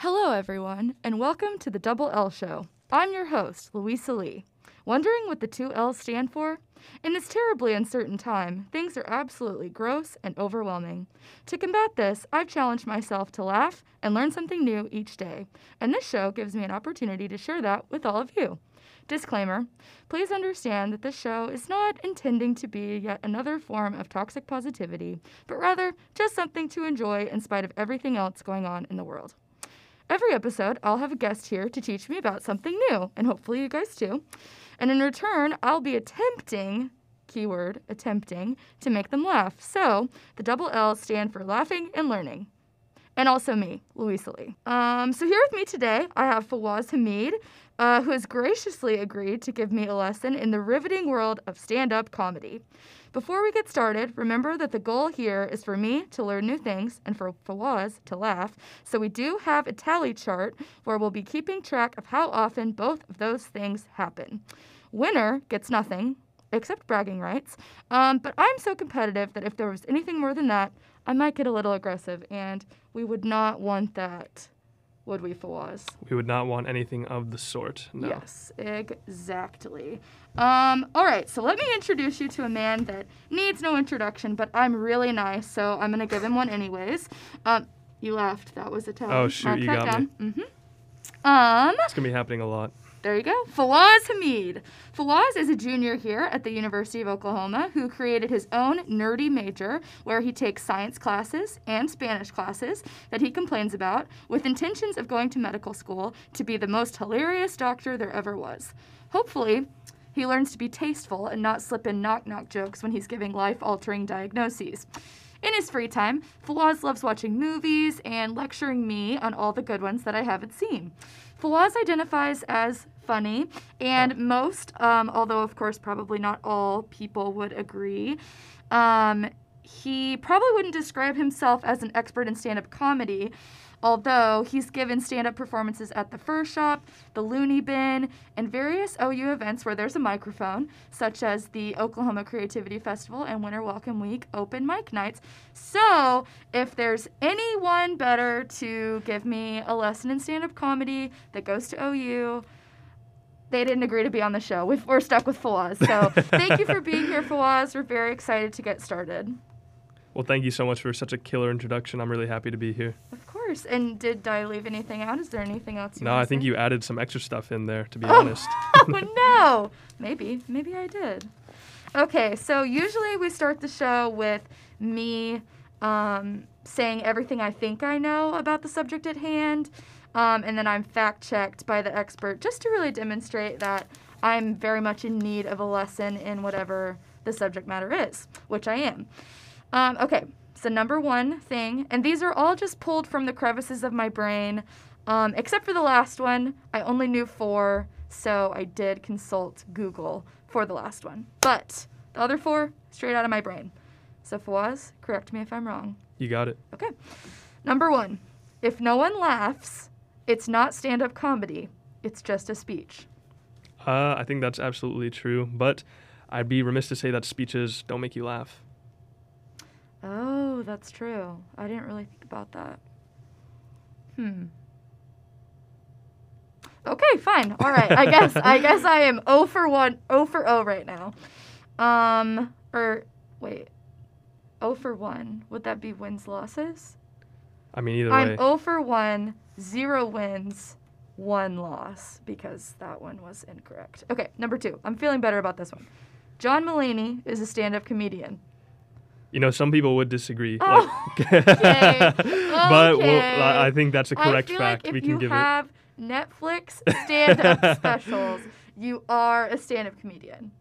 Hello, everyone, and welcome to the Double L Show. I'm your host, Louisa Lee. Wondering what the two L's stand for? In this terribly uncertain time, things are absolutely gross and overwhelming. To combat this, I've challenged myself to laugh and learn something new each day, and this show gives me an opportunity to share that with all of you. Disclaimer Please understand that this show is not intending to be yet another form of toxic positivity, but rather just something to enjoy in spite of everything else going on in the world. Every episode, I'll have a guest here to teach me about something new, and hopefully you guys too. And in return, I'll be attempting, keyword, attempting, to make them laugh. So the double L stand for laughing and learning. And also me, Louisa Lee. Um, so here with me today, I have Fawaz Hamid, uh, who has graciously agreed to give me a lesson in the riveting world of stand up comedy. Before we get started, remember that the goal here is for me to learn new things and for Fawaz to laugh. So we do have a tally chart where we'll be keeping track of how often both of those things happen. Winner gets nothing, except bragging rights. Um, but I'm so competitive that if there was anything more than that, I might get a little aggressive, and we would not want that, would we, Fawaz? We would not want anything of the sort. No. Yes, exactly. Um, all right, so let me introduce you to a man that needs no introduction, but I'm really nice, so I'm gonna give him one anyways. Um, you laughed. That was a tell. Oh, shoot, you got me. Mm-hmm. Um, It's gonna be happening a lot. There you go. Fawaz Hamid. Fawaz is a junior here at the University of Oklahoma who created his own nerdy major where he takes science classes and Spanish classes that he complains about with intentions of going to medical school to be the most hilarious doctor there ever was. Hopefully, he learns to be tasteful and not slip in knock knock jokes when he's giving life altering diagnoses. In his free time, Fawaz loves watching movies and lecturing me on all the good ones that I haven't seen. Fawaz identifies as funny, and most, um, although of course probably not all people would agree, um, he probably wouldn't describe himself as an expert in stand up comedy, although he's given stand up performances at the Fur Shop, the Loony Bin, and various OU events where there's a microphone, such as the Oklahoma Creativity Festival and Winter Welcome Week open mic nights. So, if there's anyone better to give me a lesson in stand up comedy that goes to OU, they didn't agree to be on the show. We've, we're stuck with Fawaz. So, thank you for being here, Fawaz. We're very excited to get started. Well, thank you so much for such a killer introduction. I'm really happy to be here. Of course. And did I leave anything out? Is there anything else No, I think say? you added some extra stuff in there, to be Oh. honest. oh no. Maybe. Maybe I did. Okay, so usually we start the show with me um, saying everything I think I know about the subject at hand, um, and then I'm fact checked by the expert just to really demonstrate that I'm very much in need of a lesson in whatever the subject matter is, which I am. Um, okay, so number one thing, and these are all just pulled from the crevices of my brain, um, except for the last one. I only knew four, so I did consult Google for the last one. But the other four, straight out of my brain. So Fawaz, correct me if I'm wrong. You got it. Okay. Number one, if no one laughs, it's not stand up comedy, it's just a speech. Uh, I think that's absolutely true, but I'd be remiss to say that speeches don't make you laugh. Oh, that's true. I didn't really think about that. Hmm. Okay, fine. All right. I guess I guess I am 0 for 1, 0 for 0 right now. Um or wait. 0 for 1. Would that be wins losses? I mean, either way. I'm way. 0 for 1, 0 wins, 1 loss because that one was incorrect. Okay, number 2. I'm feeling better about this one. John Mulaney is a stand-up comedian. You know, some people would disagree. Oh, like- okay. but we'll, I think that's a correct I feel fact. like if we can you give have Netflix stand-up specials, you are a stand-up comedian.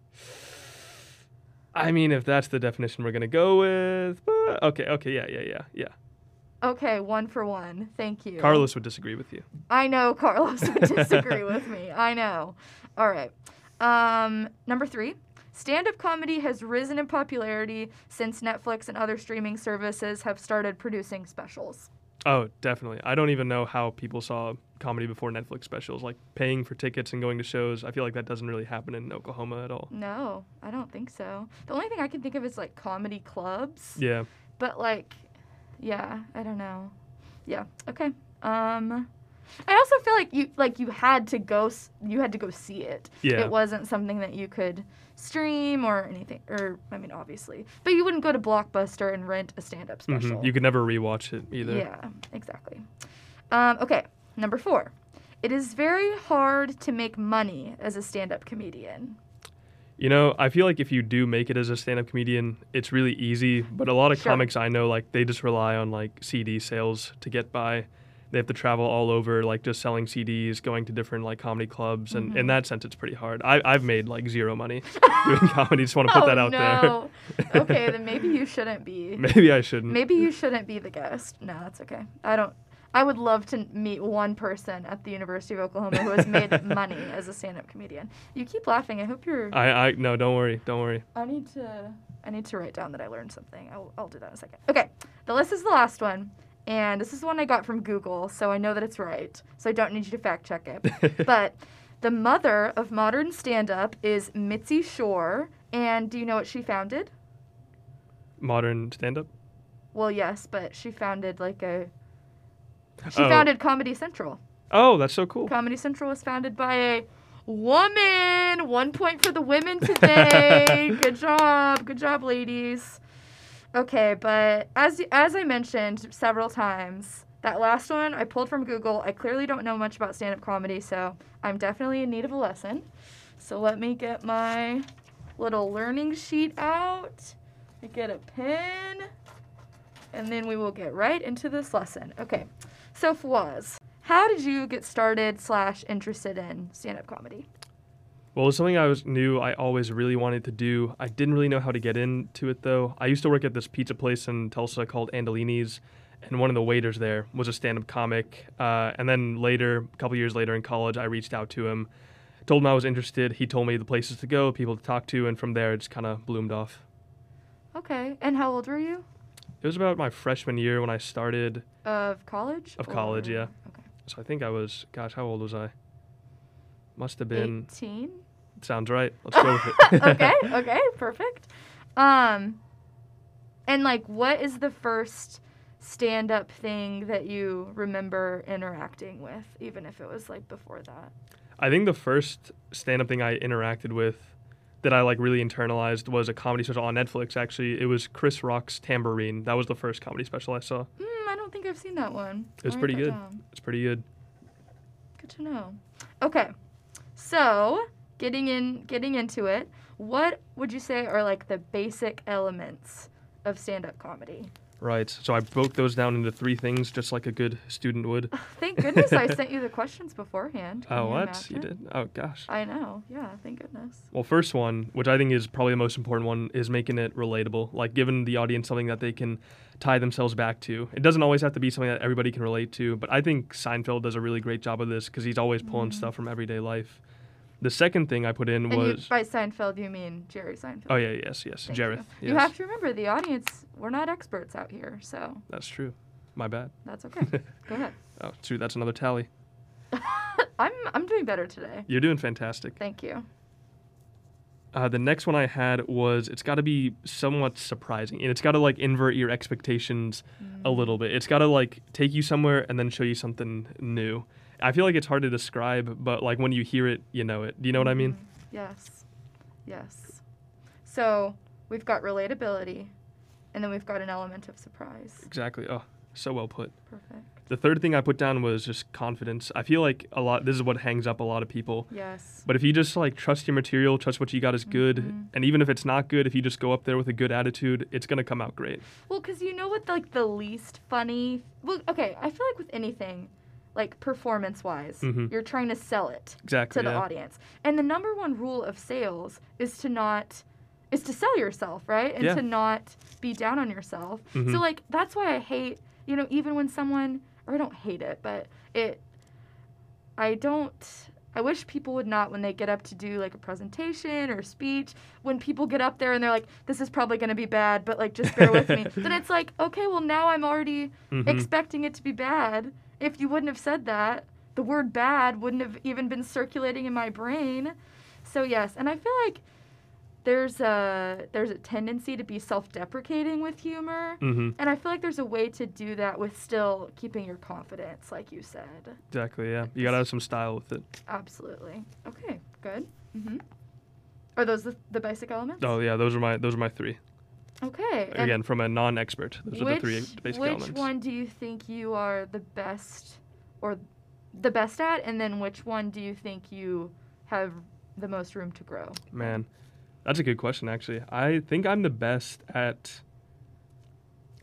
I mean, if that's the definition we're gonna go with, but okay, okay, yeah, yeah, yeah, yeah. Okay, one for one. Thank you. Carlos would disagree with you. I know Carlos would disagree with me. I know. All right. Um, number three. Stand up comedy has risen in popularity since Netflix and other streaming services have started producing specials. Oh, definitely. I don't even know how people saw comedy before Netflix specials, like paying for tickets and going to shows. I feel like that doesn't really happen in Oklahoma at all. No, I don't think so. The only thing I can think of is like comedy clubs. Yeah. But like, yeah, I don't know. Yeah. Okay. Um, I also feel like you like you had to go you had to go see it. Yeah. It wasn't something that you could stream or anything or I mean obviously. But you wouldn't go to Blockbuster and rent a stand-up Mhm. special. You could never rewatch it either. Yeah, exactly. Um, okay, number 4. It is very hard to make money as a stand-up comedian. You know, I feel like if you do make it as a stand-up comedian, it's really easy. But a lot of Sure. comics I know, like they just rely on like CD sales to get by. They have to travel all over, like just selling CDs, going to different like comedy clubs, and Mm-hmm. in that sense, it's pretty hard. I, I've made like zero money doing comedy. Just want to put oh, that out no. okay, then maybe you shouldn't be. Maybe I shouldn't. Maybe you shouldn't be the guest. No, that's okay. I don't. I would love to meet one person at the University of Oklahoma who has made money as a stand-up comedian. You keep laughing. I hope you're. I, I no, don't worry, don't worry. I need to. I need to write down that I learned something. I'll, I'll do that in a second. Okay, the list is the last one, and this is one I got from Google, so I know that it's right. So I don't need you to fact check it. but the mother of modern stand-up is Mitzi Shore, and do you know what she founded? Modern stand-up. Well, yes, but she founded like a. She Oh. founded Comedy Central. Oh, that's so cool. Comedy Central was founded by a woman. One point for the women today. good job, good job, ladies. Okay, but as as I mentioned several times, that last one I pulled from Google. I clearly don't know much about stand-up comedy, so I'm definitely in need of a lesson. So let me get my little learning sheet out. I get a pen, and then we will get right into this lesson. Okay, so Fawaz, how did you get started slash interested in stand-up comedy? Well, it's something I was knew I always really wanted to do. I didn't really know how to get into it though. I used to work at this pizza place in Tulsa called Andolini's, and one of the waiters there was a stand-up comic. Uh, and then later, a couple years later in college, I reached out to him, told him I was interested. He told me the places to go, people to talk to, and from there it just kind of bloomed off. Okay, and how old were you? It was about my freshman year when I started, Of college? Of college, or- yeah. Okay. so I think I was, gosh, how old was I? Must have been. 18? Sounds right. Let's go with it. okay, okay, perfect. Um, and like, what is the first stand-up thing that you remember interacting with, even if it was like before that? I think the first stand up thing I interacted with that I like really internalized was a comedy special on Netflix actually. It was Chris Rock's Tambourine. That was the first comedy special I saw. Hmm, I don't think I've seen that one. It was pretty good. down. It's pretty good. Good to know. Okay, so getting in, getting into it, what would you say are like the basic elements of stand-up comedy? Right. So I broke those down into three things just like a good student would. Thank goodness I sent you the questions beforehand. Can Oh, you what? You did? Oh gosh. I know. Yeah, thank goodness. Well, first one, which I think is probably the most important one, is making it relatable. Like giving the audience something that they can tie themselves back to. It doesn't always have to be something that everybody can relate to, but I think Seinfeld does a really great job of this because he's always pulling Mhm. stuff from everyday life. The second thing I put in And you, was by Seinfeld, you mean Jerry Seinfeld. oh yeah yes yes Thank Jareth You. yes you have to remember the audience. We're not experts out here, so that's true. My bad. that's okay. Go ahead. Oh, true. That's another tally. I'm I'm doing better today. You're doing fantastic. Thank you. Uh, the next one I had was it's got to be somewhat surprising, and it's got to like invert your expectations a Mm. little bit. It's got to like take you somewhere and then show you something new. I feel like it's hard to describe, but like when you hear it, you know it. Do you know what I mean? Mhm. Yes. Yes. So we've got relatability, and then we've got an element of surprise. Exactly. Oh, so well put. Perfect. The third thing I put down was just confidence. I feel like a lot. This is what hangs up a lot of people. Yes. But if you just like trust your material, trust what you got is good, Mhm. and even if it's not good, if you just go up there with a good attitude, it's gonna come out great. Well, because you know what, like the least funny. Well, okay, I feel like with anything, like performance wise, Mhm. you're trying to sell it Exactly. to the yeah. audience, and the number one rule of sales is to not is to sell yourself, right, and Yeah. to not be down on yourself. So Mhm. like that's why I hate, you know, even when someone or I don't hate it, but it, I don't. I wish people would not when they get up to do like a presentation or a speech. When people get up there and they're like, "This is probably going to be bad," but like just bear with me. Then it's like, okay, well now I'm already Mhm. expecting it to be bad. If you wouldn't have said that, the word bad wouldn't have even been circulating in my brain. So yes, and I feel like there's a there's a tendency to be self-deprecating with humor. hmm And I feel like there's a way to do that with still keeping your confidence, like you said. Exactly. Yeah. You gotta have some style with it. Absolutely. Okay, good. Mm-hmm. Are those the, the basic elements? Oh yeah, those are my those are my three. Okay. Again, from a non-expert, those are the three basic which elements. Which one do you think you are the best or the best at and then which one do you think you have the most room to grow? Man, that's a good question. Actually, I think I'm the best at.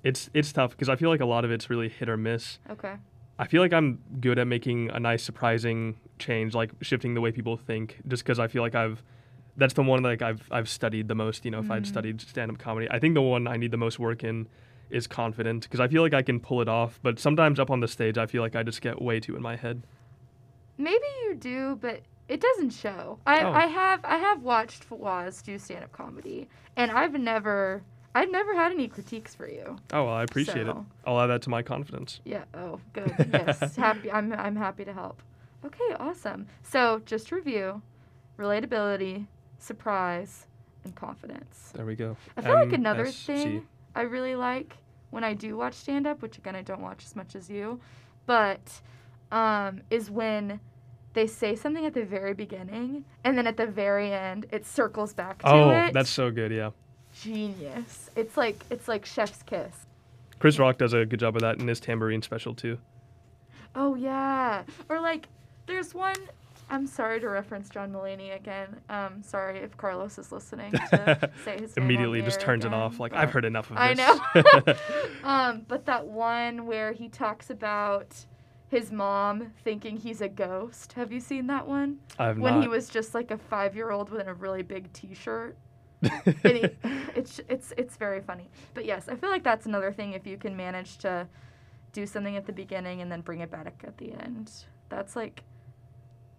It's it's tough because I feel like a lot of it's really hit or miss. Okay. I feel like I'm good at making a nice, surprising change, like shifting the way people think. Just because I feel like I've, that's the one like I've I've studied the most. You know, if I'd Mhm. studied stand-up comedy, I think the one I need the most work in is confident because I feel like I can pull it off. But sometimes up on the stage, I feel like I just get way too in my head. Maybe you do, but it doesn't show. I, Oh. I have I have watched Fawaz do stand up comedy and I've never I've never had any critiques for you. Oh well, I appreciate it. I'll add that to my confidence. Yeah. Oh, good. Yes. happy. I'm I'm happy to help. Okay. Awesome. So just review: relatability, surprise, and confidence. There we go. I feel like another thing I really like when I do watch stand up, which again I don't watch as much as you, but um, is when they say something at the very beginning and then at the very end it circles back to Oh, it. that's so good. Yeah. genius. It's like it's like chef's kiss. Chris Rock does a good job of that in his tambourine special too. Oh yeah. Or like there's one I'm sorry to reference John Mulaney again. Um, sorry if Carlos is listening to say his name Immediately just turns it off. Like I've heard enough of I this. I know. um, but that one where he talks about his mom thinking he's a ghost. Have you seen that one? I've when not. he was just like a five year old with a really big t shirt. it's it's it's very funny. But yes, I feel like that's another thing if you can manage to do something at the beginning and then bring it back at the end. That's like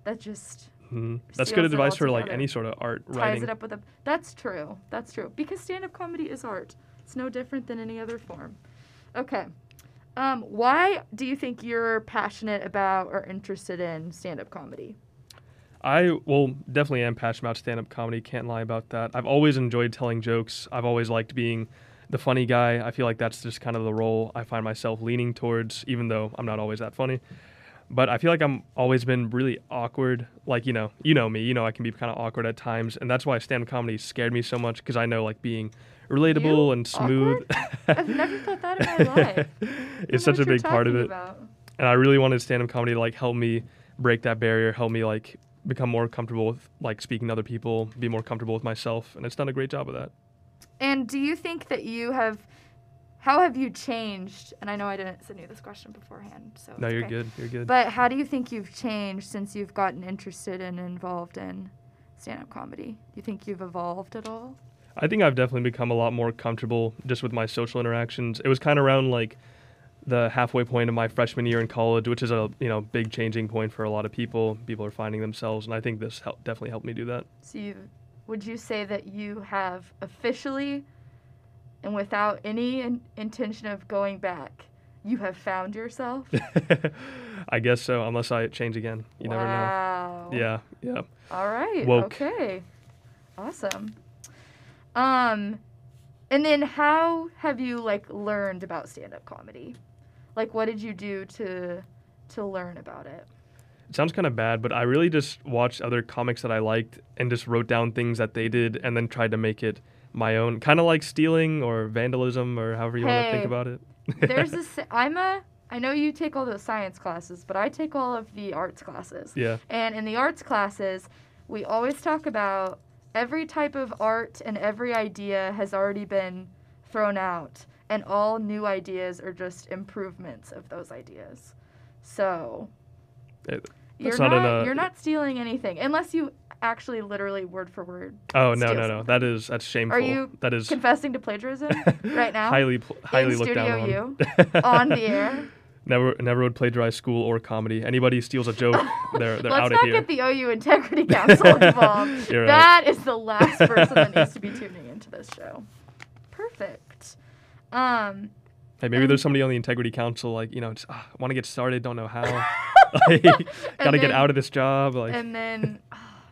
that just Mhm. That's good advice for like any sort of art ties writing. it up with a That's true. That's true. Because stand up comedy is art. It's no different than any other form. Okay. Um, why do you think you're passionate about or interested in stand up comedy? I well definitely am passionate about stand-up comedy. Can't lie about that. I've always enjoyed telling jokes. I've always liked being the funny guy. I feel like that's just kind of the role I find myself leaning towards, even though I'm not always that funny. But I feel like I'm always been really awkward. Like you know, you know me. You know I can be kind of awkward at times, and that's why stand-up comedy scared me so much because I know like being relatable You? and smooth. I've never thought that in my life. It's such a big part of it. about. and I really wanted stand-up comedy to like help me break that barrier, help me like become more comfortable with like speaking to other people, be more comfortable with myself, and it's done a great job of that. And do you think that you have, how have you changed? And I know I didn't send you this question beforehand, so. No, you're okay. good. You're good. But how do you think you've changed since you've gotten interested and involved in stand up comedy? Do you think you've evolved at all? I think I've definitely become a lot more comfortable just with my social interactions. It was kind of around like the halfway point of my freshman year in college, which is a you know big changing point for a lot of people. People are finding themselves, and I think this help, definitely helped me do that. So, you, would you say that you have officially and without any in- intention of going back, you have found yourself? I guess so, unless I change again. You wow. never know. Yeah, yeah. All right. Woke. Okay. Awesome. Um, and then how have you like learned about stand-up comedy? Like, what did you do to to learn about it? It sounds kind of bad, but I really just watched other comics that I liked and just wrote down things that they did and then tried to make it my own. Kind of like stealing or vandalism or however you want to think about it. There's this. I'm a. I know you take all those science classes, but I take all of the arts classes. yeah. And in the arts classes, we always talk about every type of art and every idea has already been thrown out, and all new ideas are just improvements of those ideas. So It- you're not, not a- you're not stealing anything unless you actually literally word for word Oh no no no! That is that's shameful. Are you that is confessing to plagiarism right now highly pl- highly in looked down Studio on. on the air. Never never would plagiarize school or comedy. Anybody steals a joke, they're they're out of here. Let's not get the OU Integrity Council involved. Right. That is the last person that needs to be tuning into this show. Perfect. Um, hey, maybe and- there's somebody on the integrity council like you know, just ah, want to get started, don't know how. like, gotta get out of this job. Like and then,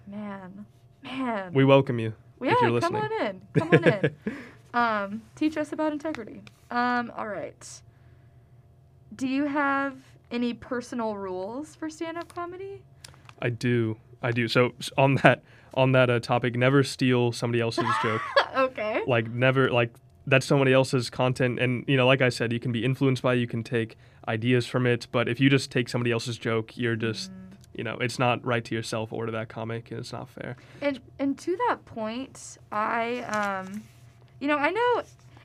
man, man. we welcome you. Yeah, if you're come on in. Come on in. Um, teach us about integrity. Um, all right. Do you have any personal rules for stand-up comedy? I do. I do. So on that on that uh, topic, never steal somebody else's joke. okay. Like never like that's somebody else's content and you know like I said, you can be influenced by it, you can take ideas from it, but if you just take somebody else's joke, you're just you know, it's not right to yourself or to that comic and it's not fair. And and to that point, I um, you know, I know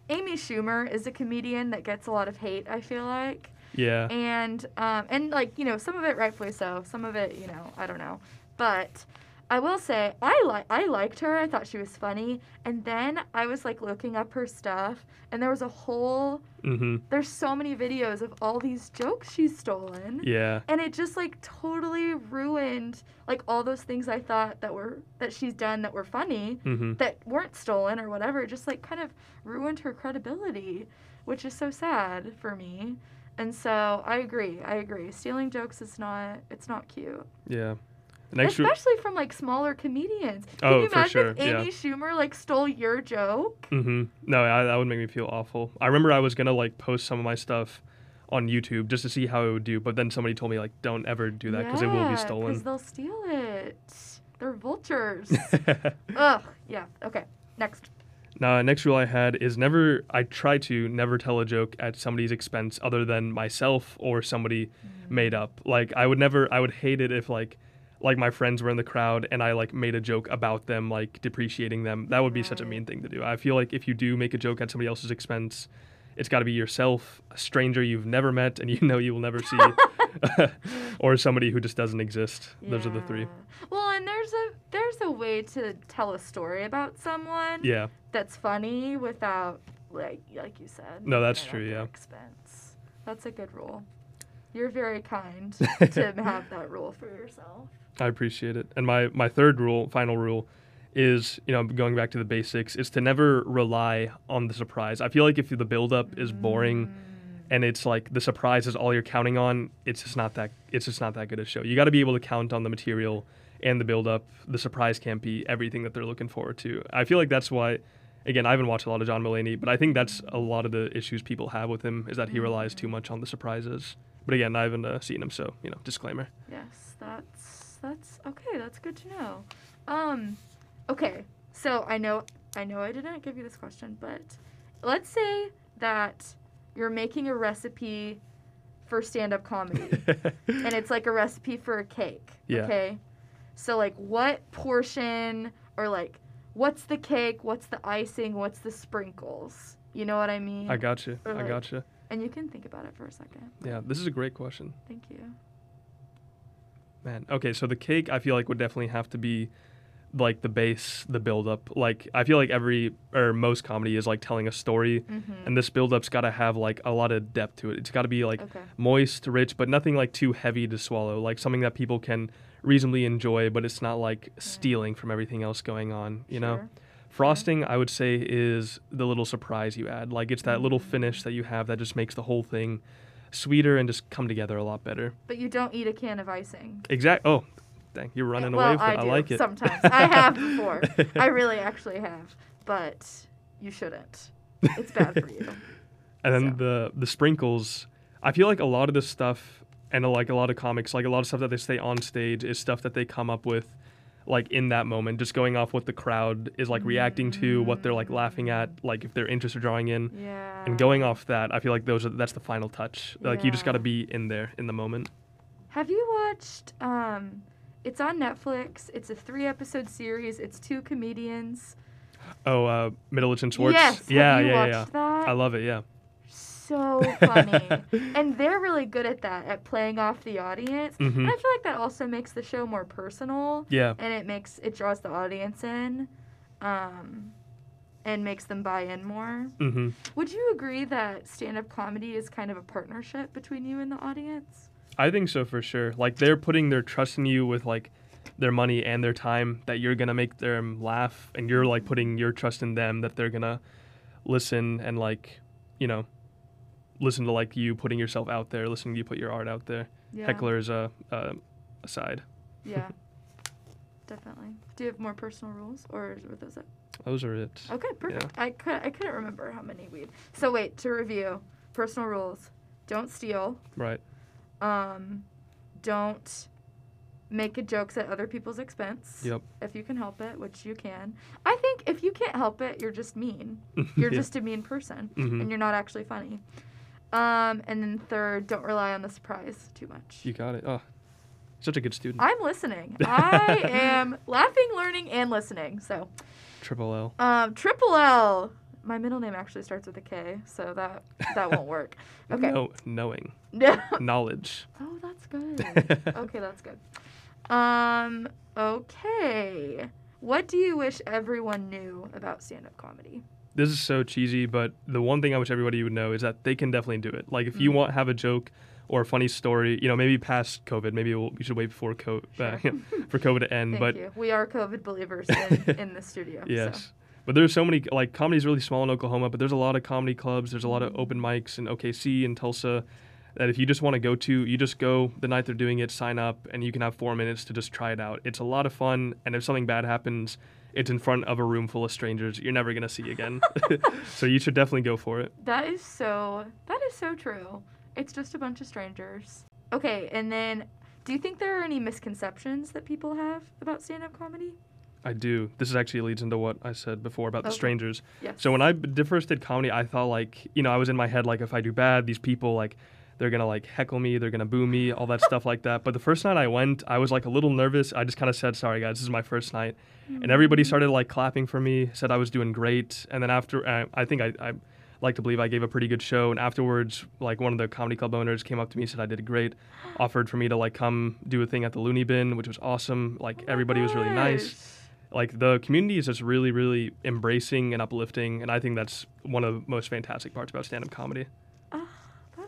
Amy Schumer is a comedian that gets a lot of hate. I feel like. Yeah. and um, and like you know some of it rightfully so some of it you know i don't know but i will say i like i liked her i thought she was funny and then i was like looking up her stuff and there was a whole Mhm. there's so many videos of all these jokes she's stolen Yeah. and it just like totally ruined like all those things i thought that were that she's done that were funny Mhm. that weren't stolen or whatever it just like kind of ruined her credibility which is so sad for me and so i agree i agree stealing jokes is not it's not cute Yeah. Especially from like smaller comedians can Oh, you for imagine sure, if amy yeah. schumer like stole your joke Mm-hmm. No, I, that would make me feel awful. I remember I was gonna like post some of my stuff on YouTube just to see how it would do, but then somebody told me like, don't ever do that because it will be stolen. because they'll steal it they're vultures ugh yeah okay next Now, next rule I had is never. I try to never tell a joke at somebody's expense other than myself or somebody made up. Like I would never. I would hate it if like, like my friends were in the crowd and I like made a joke about them, like depreciating them. That would be such a mean thing to do. I feel like if you do make a joke at somebody else's expense, it's got to be yourself, a stranger you've never met and you know you will never see, or somebody who just doesn't exist. Those are the three. Well, and there's a there's a way to tell a story about someone Yeah. that's funny without like like you said. No, that's true, yeah. Expense. That's a good rule. You're very kind to have that rule for yourself. I appreciate it. And my my third rule, final rule, is you know going back to the basics, is to never rely on the surprise. I feel like if the buildup is boring and it's like the surprise is all you're counting on, it's just not that it's just not that good a show. You got to be able to count on the material and the buildup. The surprise can't be everything that they're looking forward to. I feel like that's why. Again, I haven't watched a lot of John Mulaney, but I think that's a lot of the issues people have with him is that he relies too much on the surprises. But again, I haven't uh, seen him, so you know, disclaimer. Yes, that's that's okay. That's good to know. Um, okay. So I know I know I didn't give you this question, but let's say that you're making a recipe for stand-up comedy, and it's like a recipe for a cake. Yeah. Okay. So like, what portion or like, what's the cake? What's the icing? What's the sprinkles? You know what I mean? I got you. Or I like- got you. and you can think about it for a second. Yeah, this is a great question, Thank you. Man. Okay, so the cake I feel like would definitely have to be like the base, the build up. Like I feel like every or most comedy is like telling a story, Mm-hmm. and this build up's got to have like a lot of depth to it. It's got to be like okay. moist, rich, but nothing like too heavy to swallow. Like something that people can reasonably enjoy, but it's not like stealing from everything else going on. You know. Frosting, I would say, is the little surprise you add. Like it's that little finish that you have that just makes the whole thing sweeter and just come together a lot better. But you don't eat a can of icing. Exactly. Oh, dang, you're running well, away with I it. I do like it. sometimes. I have before. I really actually have, but you shouldn't. It's bad for you. and then so. the the sprinkles. I feel like a lot of this stuff, and like a lot of comics, like a lot of stuff that they say on stage is stuff that they come up with, like in that moment, just going off what the crowd is like reacting to, what they're like laughing at, like if their interests are drawing in. Yeah. And going off that, I feel like those are that's the final touch. Like you just got to be in there in the moment. Have you watched? Um, it's on Netflix. It's a three-episode series. It's two comedians. Oh, uh, Middleditch Schwartz. Yes. Yeah, yeah, yeah. that? I love it. Yeah. So funny. and they're really good at that, at playing off the audience. Mhm. And I feel like that also makes the show more personal. Yeah. and it makes it draws the audience in um and makes them buy in more hmm would you agree that stand-up comedy is kind of a partnership between you and the audience I think so for sure. Like they're putting their trust in you with like their money and their time that you're gonna make them laugh, and you're like putting your trust in them that they're gonna listen and like, you know, listen to like you putting yourself out there, listening to you put your art out there. yeah Hecklers uh, uh, aside. yeah definitely do you have more personal rules or were those it Those are it. Okay, perfect. I could I couldn't remember how many we'd. So wait to review personal rules: don't steal. Right. Um, don't make a jokes at other people's expense. Yep. If you can help it, which you can. I think if you can't help it, you're just mean. You're Yeah. just a mean person, Mhm. and you're not actually funny. Um, and then third, don't rely on the surprise too much. You got it. Oh, such a good student. I'm listening. I am laughing, learning, and listening. So, Triple L. um, triple L. My middle name actually starts with a K, so that that won't work. Okay. No, knowing. No. Knowledge. Oh, that's good. okay, that's good. Um, okay. What do you wish everyone knew about stand-up comedy? This is so cheesy, but the one thing I wish everybody would know is that they can definitely do it. Like if you Mhm. want have a joke or a funny story, you know, maybe past COVID, maybe we'll, we should wait before COVID uh, for COVID to end. Thank but you. We are COVID believers in, in the studio. so. Yes. But there's so many like comedy's really small in Oklahoma, but there's a lot of comedy clubs, there's a lot of open mics in OKC and Tulsa that if you just want to go to, you just go the night they're doing it, sign up and you can have 4 minutes to just try it out. It's a lot of fun and if something bad happens, it's in front of a room full of strangers you're never going to see again. so you should definitely go for it. That is so. That is so true. It's just a bunch of strangers. Okay, and then, do you think there are any misconceptions that people have about stand-up comedy? I do. This is actually leads into what I said before about the strangers. Yes. So when I first did comedy, I thought like, you know, I was in my head like if I do bad, these people like they're gonna like heckle me, they're gonna boo me, all that stuff like that. But the first night I went, I was like a little nervous. I just kind of said, "Sorry guys, this is my first night," and everybody started like clapping for me, said I was doing great. And then after, uh, I think I, I like to believe I gave a pretty good show. And afterwards, like one of the comedy club owners came up to me, said I did great, offered for me to like come do a thing at the Loony Bin, which was awesome. Like Oh everybody was really nice like the community is just really really embracing and uplifting and i think that's one of the most fantastic parts about stand-up comedy that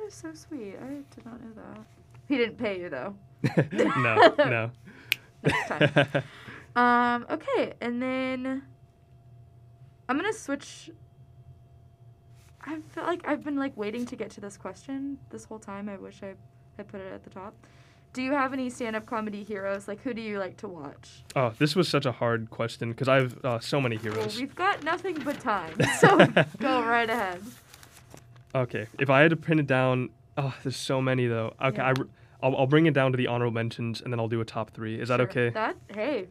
is so sweet. I did not know that. He didn't pay you though. no no Next time. Um, okay, and then I'm gonna switch. I feel like I've been like waiting to get to this question this whole time. I wish I had put it at the top. Do you have any stand-up comedy heroes? Like, who do you like to watch? oh this was such a hard question because i have uh, so many Well, heroes we've got nothing but time, so go right ahead. Okay if i had to pin it down oh there's so many though okay I, Yeah. will I'll bring it down to the honorable mentions and then i'll do a top three is that Sure. okay That hey,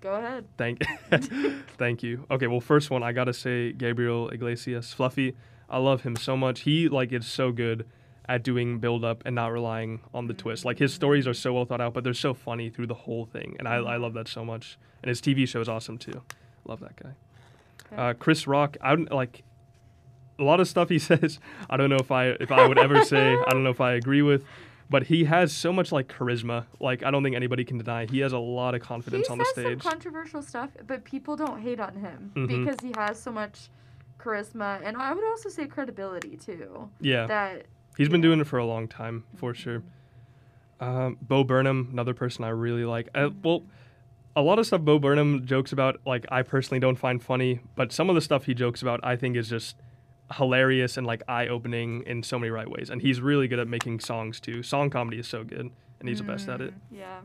go ahead. Thank, thank you. Okay, well, first one I gotta say Gabriel Iglesias, Fluffy. I love him so much. He like is so good at doing build up and not relying on the twist. Like his stories are so well thought out, but they're so funny through the whole thing, and I, I love that so much. And his TV show is awesome too. Love that guy. Okay. Uh, Chris Rock. I don't like a lot of stuff he says. I don't know if I if I would ever say. I don't know if I agree with. But he has so much like charisma. Like I don't think anybody can deny. He has a lot of confidence he on the says stage. some controversial stuff, but people don't hate on him Mhm. because he has so much charisma, and I would also say credibility too. yeah. That He's been doing it for a long time, for sure. Um, Bo Burnham, another person I really like. Uh, well, a lot of stuff Bo Burnham jokes about, like I personally don't find funny, but some of the stuff he jokes about, I think is just hilarious and like eye-opening in so many right ways. And he's really good at making songs too. Song comedy is so good, and he's the best at it. Mm, Yeah,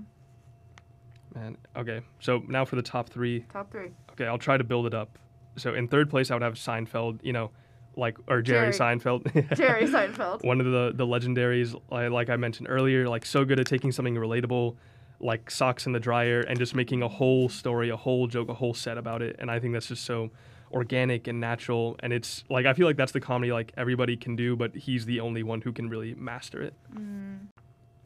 Man, okay. So now for the top three. top three. Okay, I'll try to build it up. So in third place, I would have Seinfeld. You know, like or Jerry, Jerry. Seinfeld. Jerry Seinfeld. one of the the legendaries like i mentioned earlier like so good at taking something relatable like socks in the dryer and just making a whole story a whole joke a whole set about it. And i think that's just so organic and natural. And it's like i feel like that's the comedy like everybody can do but he's the only one who can really master it. Mm.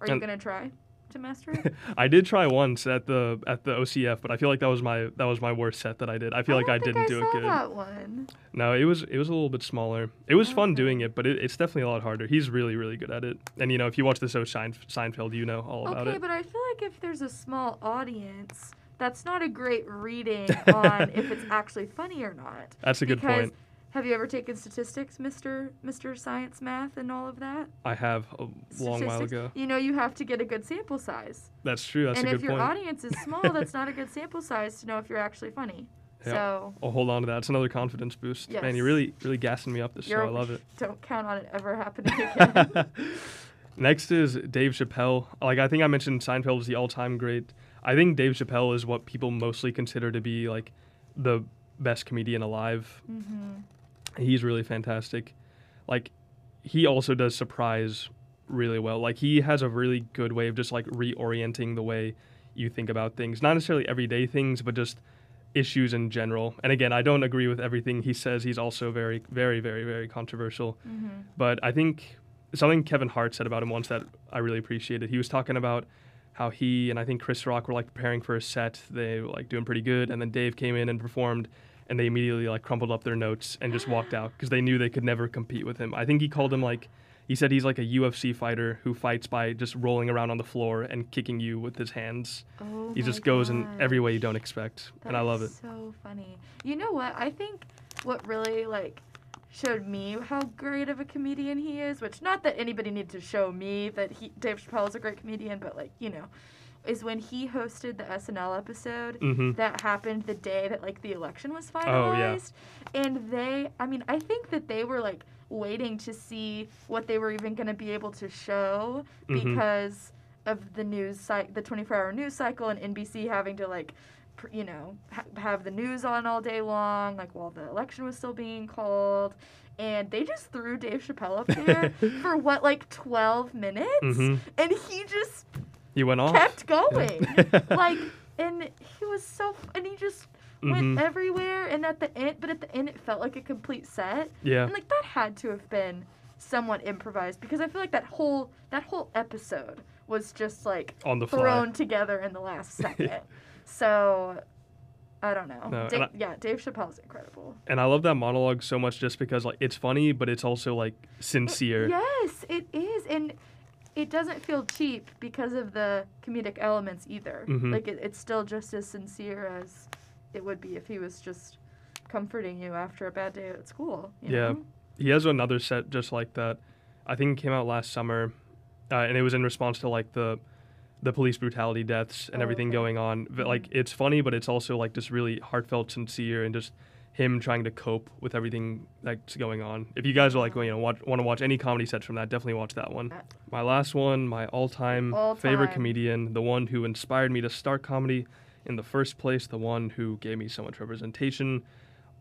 Are you And- gonna try to master it? i did try once at the at the ocf but i feel like that was my that was my worst set that i did i feel oh, like i didn't I do it good That one. no it was it was a little bit smaller it was fun Okay. doing it but it, it's definitely a lot harder he's really really good at it and you know if you watch the show seinfeld you know all about Okay, it Okay, but I feel like if there's a small audience, that's not a great reading on if it's actually funny or not. That's a good point. Have you ever taken statistics, Mr. Mr. Science Math and all of that? I have a long while ago. You know you have to get a good sample size. That's true. That's and a if your audience is small, that's not a good sample size to know if you're actually funny. Yeah. So I'll hold on to that. It's another confidence boost. Man, you're really, really gassing me up this show. you're I love it. don't count on it ever happening again. Next is Dave Chappelle. Like I think I mentioned Seinfeld is the all-time great. I think Dave Chappelle is what people mostly consider to be like the best comedian alive. Mm-hmm. He's really fantastic. Like he also does surprise really well. Like he has a really good way of just like reorienting the way you think about things. Not necessarily everyday things, but just issues in general. And again, I don't agree with everything he says. He's also very very very very controversial. Mm-hmm. But I think something Kevin Hart said about him once that I really appreciated. He was talking about how he and I think Chris Rock were like preparing for a set. They were like doing pretty good, and then Dave came in and performed, and they immediately like crumpled up their notes and just walked out because they knew they could never compete with him. I think he called him like. He said he's like a UFC fighter who fights by just rolling around on the floor and kicking you with his hands. Oh He just goes in every way you don't expect, and I That love it. So funny. You know what? I think what really like showed me how great of a comedian he is, which not that anybody needs to show me that he Dave Chappelle is a great comedian, but like you know, is when he hosted the SNL episode hmm that happened the day that like the election was Oh, finalized. yeah. And they, I mean, I think that they were like waiting to see what they were even going to be able to show Mhm. because of the news cycle, the 24 hour news cycle, and NBC having to like, pr- you know, ha- have the news on all day long, like while the election was still being called. And they just threw Dave Chappelle up there for what, like 12 minutes? hmm And he just He went off. kept going. like, and he was so, and he just went mm-hmm. everywhere. And at the end, but at the end, it felt like a complete set. Yeah. And like that had to have been somewhat improvised because I feel like that whole that whole episode was just like On the fly. thrown together in the last second. so I don't know. No, and Da- I- yeah, Dave Chappelle's incredible. And I love that monologue so much just because like it's funny, but it's also like sincere. Yes, it is, and it doesn't feel cheap because of the comedic elements either. Mhm. Like it, it's still just as sincere as it would be if he was just comforting you after a bad day at school. you Yeah. know? He has another set just like that. I think it came out last summer, uh, and it was in response to like the the police brutality deaths and Oh, everything okay. going on. But, Like it's funny, but it's also like just really heartfelt, sincere, and just him trying to cope with everything that's going on. If you guys are like, well, you know, watch, want to watch any comedy sets from that, definitely watch that one. My last one, my all-time All favorite time. comedian, the one who inspired me to start comedy in the first place, the one who gave me so much representation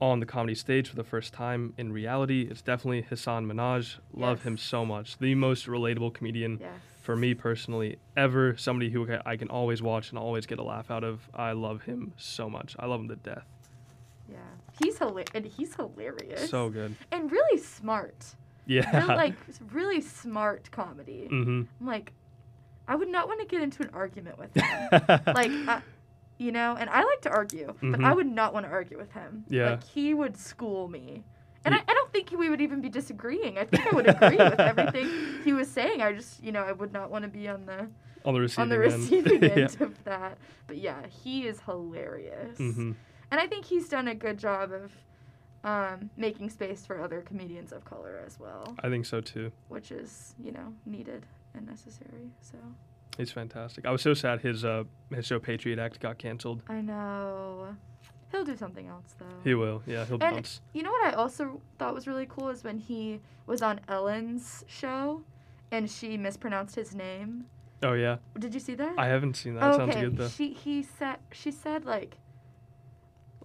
on the comedy stage for the first time in reality. It's definitely Hasan Minhaj. Love him so much. The most relatable comedian Yes. for me personally ever. Somebody who I can always watch and always get a laugh out of. I love him so much. I love him to death. He's hilarious. And he's hilarious. So good. And really smart. Yeah. Really, like really smart comedy. mm-hmm. I'm like, I would not want to get into an argument with him. like, I, you know, and I like to argue, but I Mhm. would not want to argue with him. Yeah. Like, he would school me. And I, I don't think we would even be disagreeing. I think I would agree with everything he was saying. I just, you know, I would not want to be on the on the receiving on the end. receiving yeah. of that. But yeah, he is hilarious. hmm And I think he's done a good job of um, making space for other comedians of color as well, I think so too. which is, you know, needed and necessary. So He's fantastic. I was so sad his uh his show Patriot Act got canceled. I know. He'll do something else though. He will. Yeah, he'll And- bounce. You know what I also thought was really cool is when he was on Ellen's show and she mispronounced his name. Oh yeah. Did you see that? I haven't seen that. Sounds good though. She he said she said like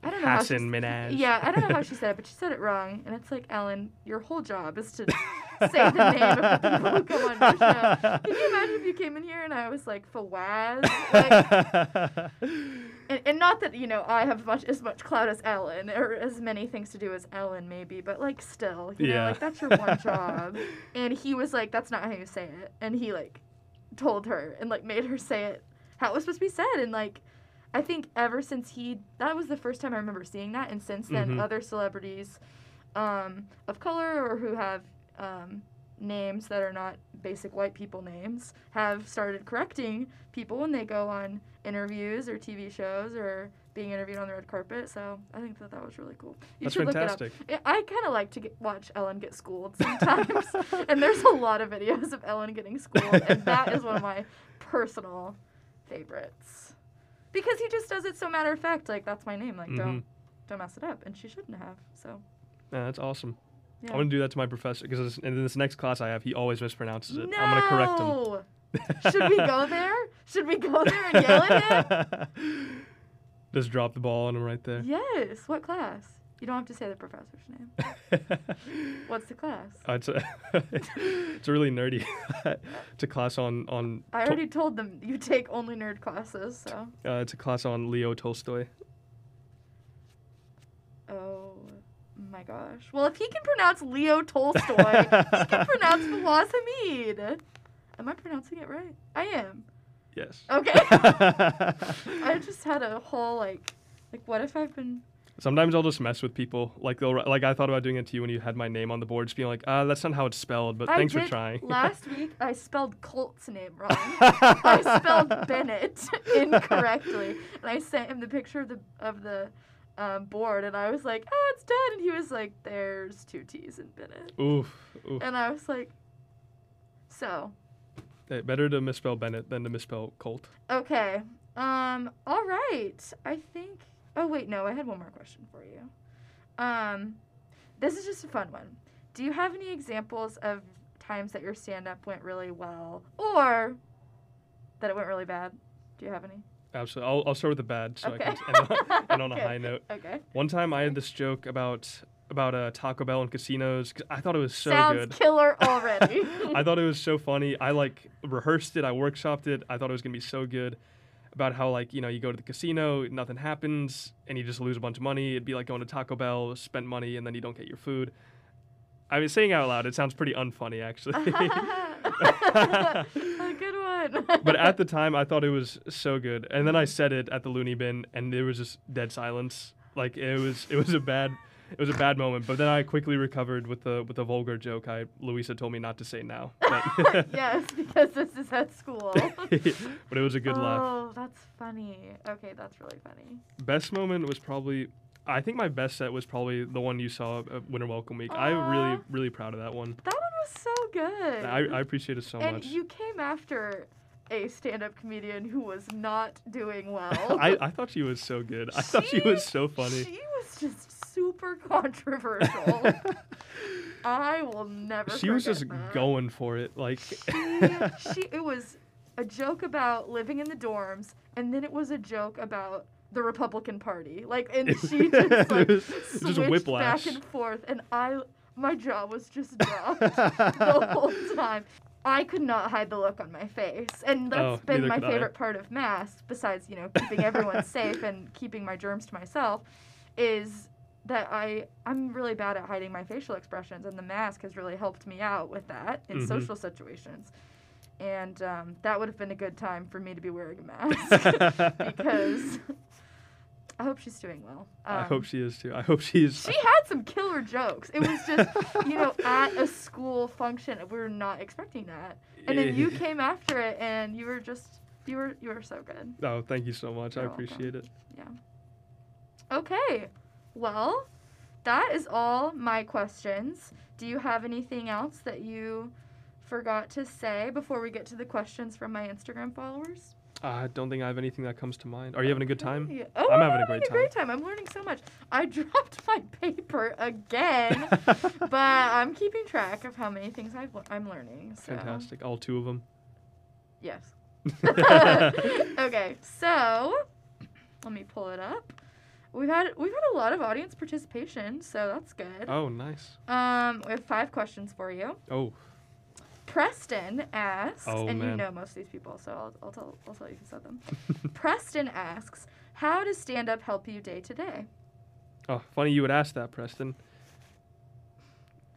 I don't know how she Hasan Minhaj. Yeah, I don't know how she said it, but she said it wrong. And it's like, Ellen, your whole job is to say the name of the people who come on your show. Can you imagine if you came in here and I was like, Fawaz? Like, and, and not that, you know, I have much as much clout as Ellen, or as many things to do as Ellen, maybe, but like, still, you know, like, that's your one job. And he was like, that's not how you say it. And he, like, told her and, like, made her say it how it was supposed to be said. And, like, I think ever since he, that was the first time I remember seeing that. And since then, Mhm. other celebrities um, of color or who have um, names that are not basic white people names have started correcting people when they go on interviews or TV shows or being interviewed on the red carpet. So I think that that was really cool. You That's should fantastic. look it up. I kind of like to get, watch Ellen get schooled sometimes, and there's a lot of videos of Ellen getting schooled, and that is one of my personal favorites because he just does it so matter of fact. Like that's my name. Like Mhm. don't don't mess it up, and she shouldn't have. So Yeah, that's awesome. yeah. I'm gonna do that to my professor because in this next class I have, he always mispronounces it. I'm gonna correct him. Should we go there? Should we go there and yell at him? Just drop the ball on him right there. Yes. What class? You don't have to say the professor's name. What's the class? Uh, it's, a it's a really nerdy. it's a class on on. I already told them you take only nerd classes, so. uh, it's a class on Leo Tolstoy. Oh my gosh. Well, if he can pronounce Leo Tolstoy, he can pronounce Velocimede. Am I pronouncing it right? I am. Yes. Okay. I just had a whole like, like what if I've been Sometimes I'll just mess with people. Like they'll like I thought about doing it to you when you had my name on the board, just being like, ah, that's not how it's spelled, but I thanks for trying. Last week I spelled Colt's name wrong. I spelled Bennett incorrectly, and I sent him the picture of the of the um, board, and I was like, "Oh, it's done," and he was like, "There's two T's in Bennett," Oof. Oof. and I was like, "So Hey, better to misspell Bennett than to misspell Colt. okay, um, all right, I think." Oh wait, no, I had one more question for you. Um, this is just a fun one. Do you have any examples of times that your stand up went really well or that it went really bad? Do you have any? Absolutely. I'll, I'll start with the bad, so Okay. I can end on, end on a high note. Okay. One time I had this joke about about uh, Taco Bell and casinos. I thought it was so Sounds good. killer already. I thought it was so funny. I like rehearsed it. I workshopped it. I thought it was gonna be so good. About how like you know you go to the casino, nothing happens, and you just lose a bunch of money. It'd be like going to Taco Bell, spent money, and then you don't get your food. I was saying out loud. It sounds pretty unfunny actually. a good one. but at the time, I thought it was so good. And then I said it at the Loony Bin, and there was just dead silence. Like it was, it was a bad, it was a bad moment. But then I quickly recovered with the with the vulgar joke. I Louisa told me not to say now. Yes, because this is at school. but it was a good laugh. Oh, that's funny. Okay, that's really funny. Best moment was probably. I think my best set was probably the one you saw at Winter Welcome Week. I'm really, really proud of that one. That one was so good. I, I appreciate it so and much. you came after a stand-up comedian who was not doing well. I, I thought she was so good. I thought she was so funny. She was just super controversial. I will never. She was just that. going for it. Like She, she, it was a joke about living in the dorms, and then it was a joke about the Republican Party. Like, and It- she just like was just switched whiplash. back and forth, and I, my jaw was just dropped the whole time. I could not hide the look on my face, and that's Oh, been my could I. favorite part of mass. Besides, you know, keeping everyone safe and keeping my germs to myself, is that I I'm really bad at hiding my facial expressions, and the mask has really helped me out with that in Mhm. social situations. And um, that would have been a good time for me to be wearing a mask because I hope she's doing well. I Um, hope she is too. I hope she is. she had some killer jokes. It was just, you know, at a school function, we were not expecting that. And then you came after it, and you were just, you were, you were so good. Oh, thank you so much. I You're welcome. appreciate it. Yeah. Okay, well, that is all my questions. Do you have anything else that you forgot to say before we get to the questions from my Instagram followers? I don't think I have anything that comes to mind. Are you having a good time? Yeah. Oh, I'm I'm, having a great great time. I'm learning so much. I dropped my paper again, but I'm keeping track of how many things I've, le- I'm learning. So. Fantastic. All two of them. Yes. okay, so let me pull it up. We've had we've had a lot of audience participation, so that's good. Oh, nice. Um, we have five questions for you. Oh, Preston asks, Oh, and you know most of these people, so I'll, I'll tell I'll tell you who said them. Preston asks, "How does stand up help you day to day?" oh, funny you would ask that, Preston.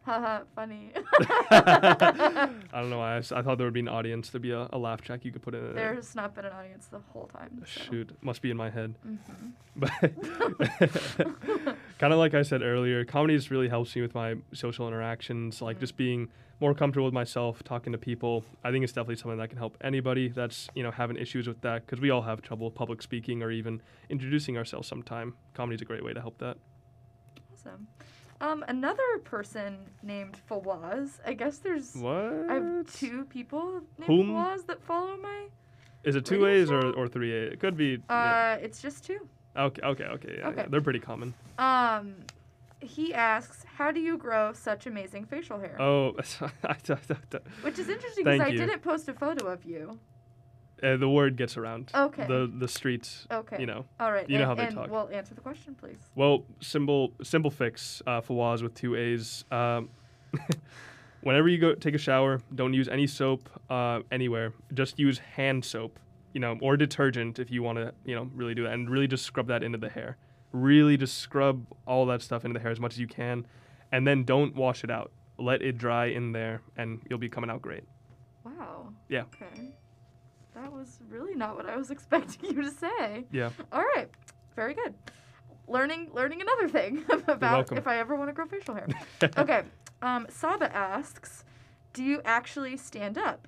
Haha, funny. I don't know why. I, I thought there would be an audience. There'd be a, a laugh track you could put in there. There's not been an audience the whole time. So. Shoot, must be in my head. Mhm. But kind of like I said earlier, comedy just really helps me with my social interactions, like Mhm. just being more comfortable with myself, talking to people. I think it's definitely something that can help anybody that's you know having issues with that because we all have trouble public speaking or even introducing ourselves. Sometime comedy's a great way to help that. Awesome. Um, another person named Fawaz. I guess there's What? I have two people named Whom? Fawaz that follow my. Is it two A's or, or three A? It could be. yeah. Uh, it's just two. Okay, okay, okay. Yeah, yeah, okay. they're pretty common. Um, he asks, "How do you grow such amazing facial hair?" Oh, Which is interesting because I didn't post a photo of you. Uh, the word gets around. Okay. The the streets. Okay. You know. All right. you know and, how they and talk. Well, answer the question, please. Well, simple simple fix. Uh, Fawaz with two A's. Um, whenever you go take a shower, don't use any soap uh, anywhere. Just use hand soap. You know, or detergent if you want to. You know, really do that, and really just scrub that into the hair. Really just scrub all that stuff into the hair as much as you can, and then don't wash it out. Let it dry in there, and you'll be coming out great. Wow. Yeah. Okay. That was really not what I was expecting you to say. Yeah. All right. Very good. Learning learning another thing about if I ever want to grow facial hair. okay. Um, Saba asks, do you actually stand up?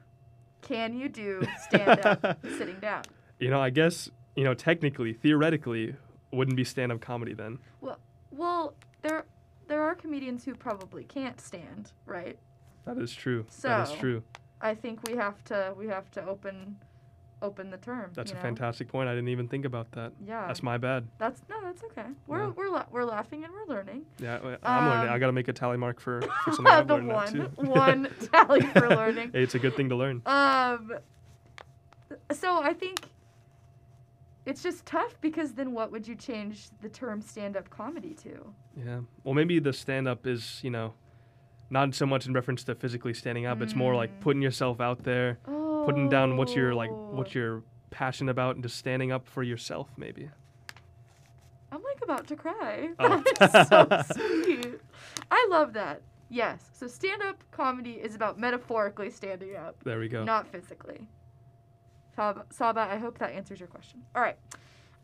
Can you do stand up sitting down? You know, I guess you know technically, theoretically, wouldn't be stand-up comedy then. Well, well, there there are comedians who probably can't stand, right? That is true. that is true. I think we have to we have to open open the term. That's a know? fantastic point. I didn't even think about that. Yeah. That's my bad. That's no, that's okay. We're Yeah. we're la- we're laughing and we're learning. Yeah, I'm learning. Um, I gotta make a tally mark for, for something I've the learned one too. one tally for learning. Hey, it's a good thing to learn. Um. So I think it's just tough because then what would you change the term stand-up comedy to? Yeah. Well, maybe the stand-up is you know, not so much in reference to physically standing up. It's more like Mm. putting yourself out there, putting down what you're like, Oh. what you're passionate about, and just standing up for yourself. Maybe. I'm like about to cry. Oh. That's so sweet. I love that. Yes. So stand-up comedy is about metaphorically standing up. There we go. not physically. Saba, I hope that answers your question. All right.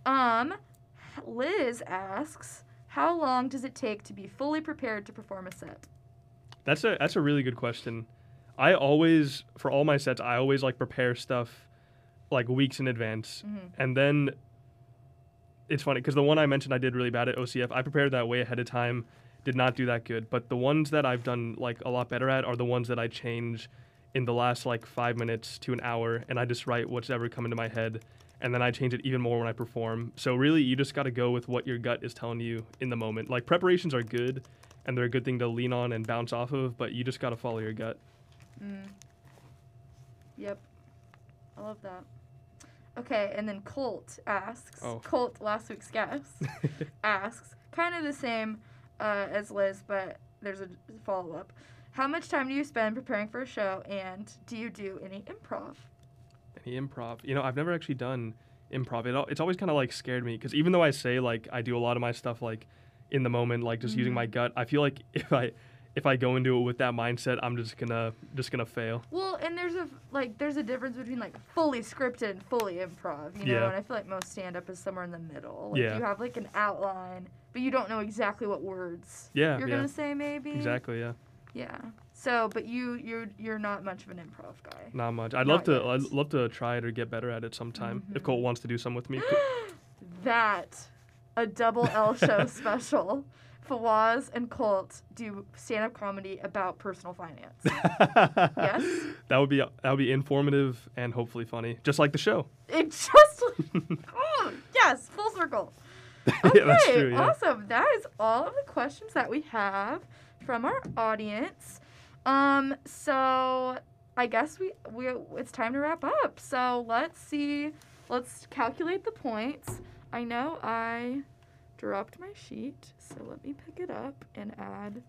Um, Liz asks, how long does it take to be fully prepared to perform a set? That's a that's a really good question. I always for all my sets I always like prepare stuff like weeks in advance, Mhm. and then it's funny because the one I mentioned I did really bad at OCF. I prepared that way ahead of time, did not do that good. But the ones that I've done like a lot better at are the ones that I change in the last like five minutes to an hour, and I just write what's ever come into my head. And then I change it even more when I perform. So really, you just got to go with what your gut is telling you in the moment. Like preparations are good, and they're a good thing to lean on and bounce off of, but you just got to follow your gut. Mm. Yep. I love that. Okay, and then Colt asks, Oh. Colt, last week's guest, asks, kind of the same uh, as Liz, but there's a follow up. How much time do you spend preparing for a show, and do you do any improv? Any improv? You know, I've never actually done improv. It, it's always kind of like scared me because even though I say like I do a lot of my stuff like in the moment, like just using mm-hmm. my gut, I feel like if I if I go into it with that mindset, I'm just gonna just gonna fail. Well, and there's a like there's a difference between like fully scripted and fully improv, you know. Yeah. And I feel like most stand up is somewhere in the middle. Like Yeah. you have like an outline, but you don't know exactly what words Yeah, you're yeah, gonna say maybe. exactly. Yeah, Yeah. So, but you you're you're not much of an improv guy. not much. I'd Not love to. yet. I'd love to try it or get better at it sometime. If Mhm. Colt wants to do some with me. that a double L show special. Fawaz and Colt do stand up comedy about personal finance. Yes? That would be that would be informative and hopefully funny, just like the show. It just oh, yes, full circle. Okay, yeah, true. Yeah. awesome. That is all of the questions that we have from our audience. Um, so I guess we we it's time to wrap up. So let's see. Let's calculate the points. I know I dropped my sheet, so let me pick it up and add.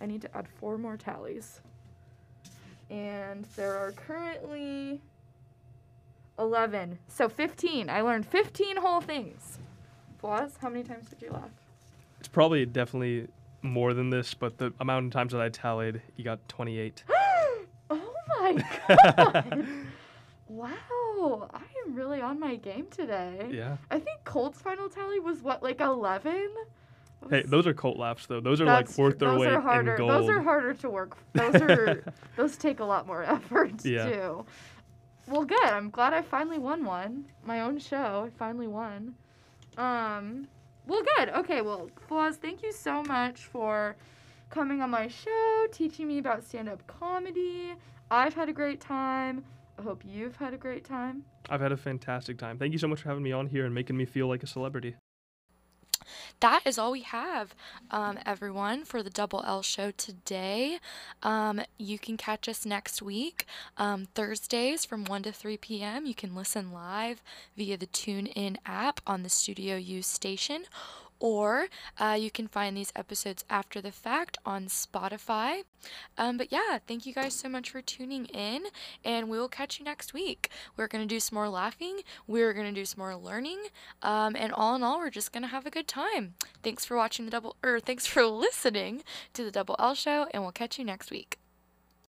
I need to add four more tallies. And there are currently 11. So 15. I learned 15 whole things. Fawaz, how many times did you laugh? It's probably definitely more than this, but the amount of times that I tallied, you got 28. oh my god! wow, I am really on my game today. yeah. I think Colt's final tally was what, like 11? Hey, those are Colt laughs though. Those are like worth their those weight are harder. in gold. Those are harder to work. Those are those take a lot more effort Yeah. do. Well, good. I'm glad I finally won one. My own show. I finally won. Um. Well, good. Okay. Well, Fawaz, thank you so much for coming on my show, teaching me about stand-up comedy. I've had a great time. I hope you've had a great time. I've had a fantastic time. Thank you so much for having me on here and making me feel like a celebrity. That is all we have, um, everyone, for the Double L show today. Um, you can catch us next week, um, Thursdays from 1 to 3 p.m. You can listen live via the TuneIn app on the Studio U station or uh, you can find these episodes after the fact on Spotify. Um, but yeah, thank you guys so much for tuning in, and we will catch you next week. We're going to do some more laughing, we're going to do some more learning, um, and all in all, we're just going to have a good time. Thanks for watching the double, or thanks for listening to the Double L Show, and we'll catch you next week.